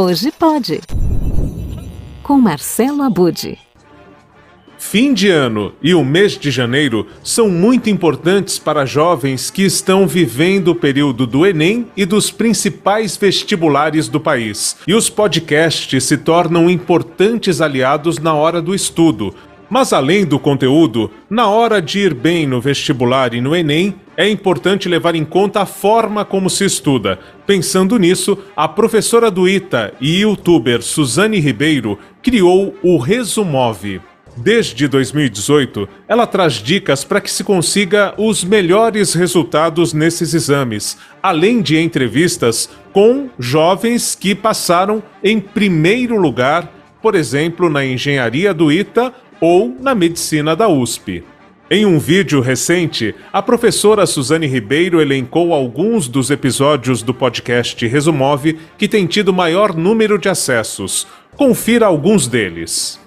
Hoje pode. Com Marcelo Abude. Fim de ano e o mês de janeiro são muito importantes para jovens que estão vivendo o período do Enem e dos principais vestibulares do país. E os podcasts se tornam importantes aliados na hora do estudo, mas além do conteúdo, na hora de ir bem no vestibular e no Enem, é importante levar em conta a forma como se estuda. Pensando nisso, a professora do ITA e youtuber Suzane Ribeiro criou o Resumove. Desde 2018, ela traz dicas para que se consiga os melhores resultados nesses exames, além de entrevistas com jovens que passaram em primeiro lugar, por exemplo, na engenharia do ITA ou na medicina da USP. Em um vídeo recente, a professora Suzane Ribeiro elencou alguns dos episódios do podcast Resumove que tem tido maior número de acessos. Confira alguns deles.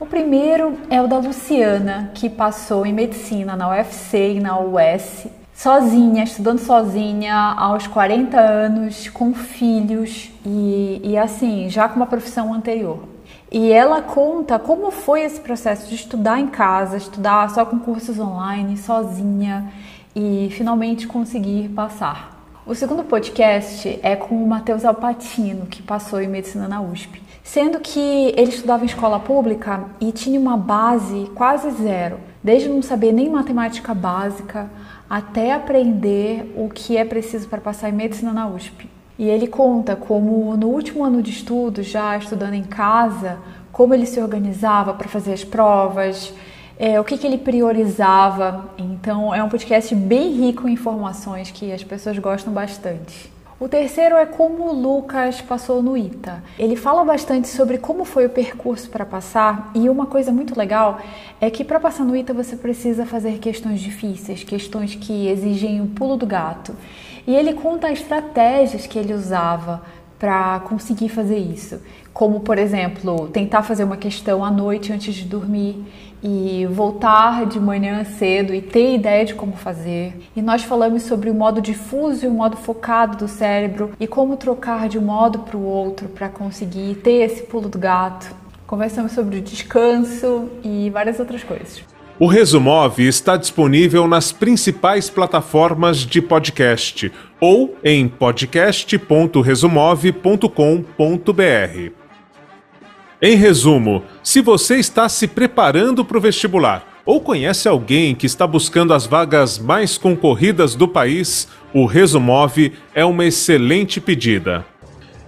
O primeiro é o da Luciana, que passou em medicina na UFC e na US, sozinha, estudando sozinha, aos 40 anos, com filhos e, e assim, já com uma profissão anterior. E ela conta como foi esse processo de estudar em casa, estudar só com cursos online, sozinha e finalmente conseguir passar. O segundo podcast é com o Matheus Alpatino, que passou em medicina na USP. Sendo que ele estudava em escola pública e tinha uma base quase zero, desde não saber nem matemática básica até aprender o que é preciso para passar em medicina na USP. E ele conta como no último ano de estudo, já estudando em casa, como ele se organizava para fazer as provas, é, o que, que ele priorizava. Então é um podcast bem rico em informações que as pessoas gostam bastante. O terceiro é como o Lucas passou no ITA. Ele fala bastante sobre como foi o percurso para passar, e uma coisa muito legal é que para passar no ITA você precisa fazer questões difíceis, questões que exigem o pulo do gato. E ele conta estratégias que ele usava para conseguir fazer isso, como por exemplo, tentar fazer uma questão à noite antes de dormir e voltar de manhã cedo e ter ideia de como fazer. E nós falamos sobre o modo difuso e o modo focado do cérebro e como trocar de um modo para o outro para conseguir ter esse pulo do gato. Conversamos sobre o descanso e várias outras coisas. O Resumov está disponível nas principais plataformas de podcast ou em podcast.resumov.com.br. Em resumo, se você está se preparando para o vestibular ou conhece alguém que está buscando as vagas mais concorridas do país, o Resumov é uma excelente pedida.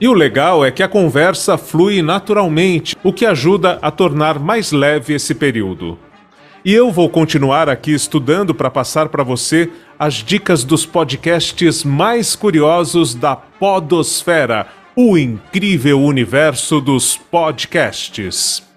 E o legal é que a conversa flui naturalmente, o que ajuda a tornar mais leve esse período. E eu vou continuar aqui estudando para passar para você as dicas dos podcasts mais curiosos da Podosfera, o incrível universo dos podcasts.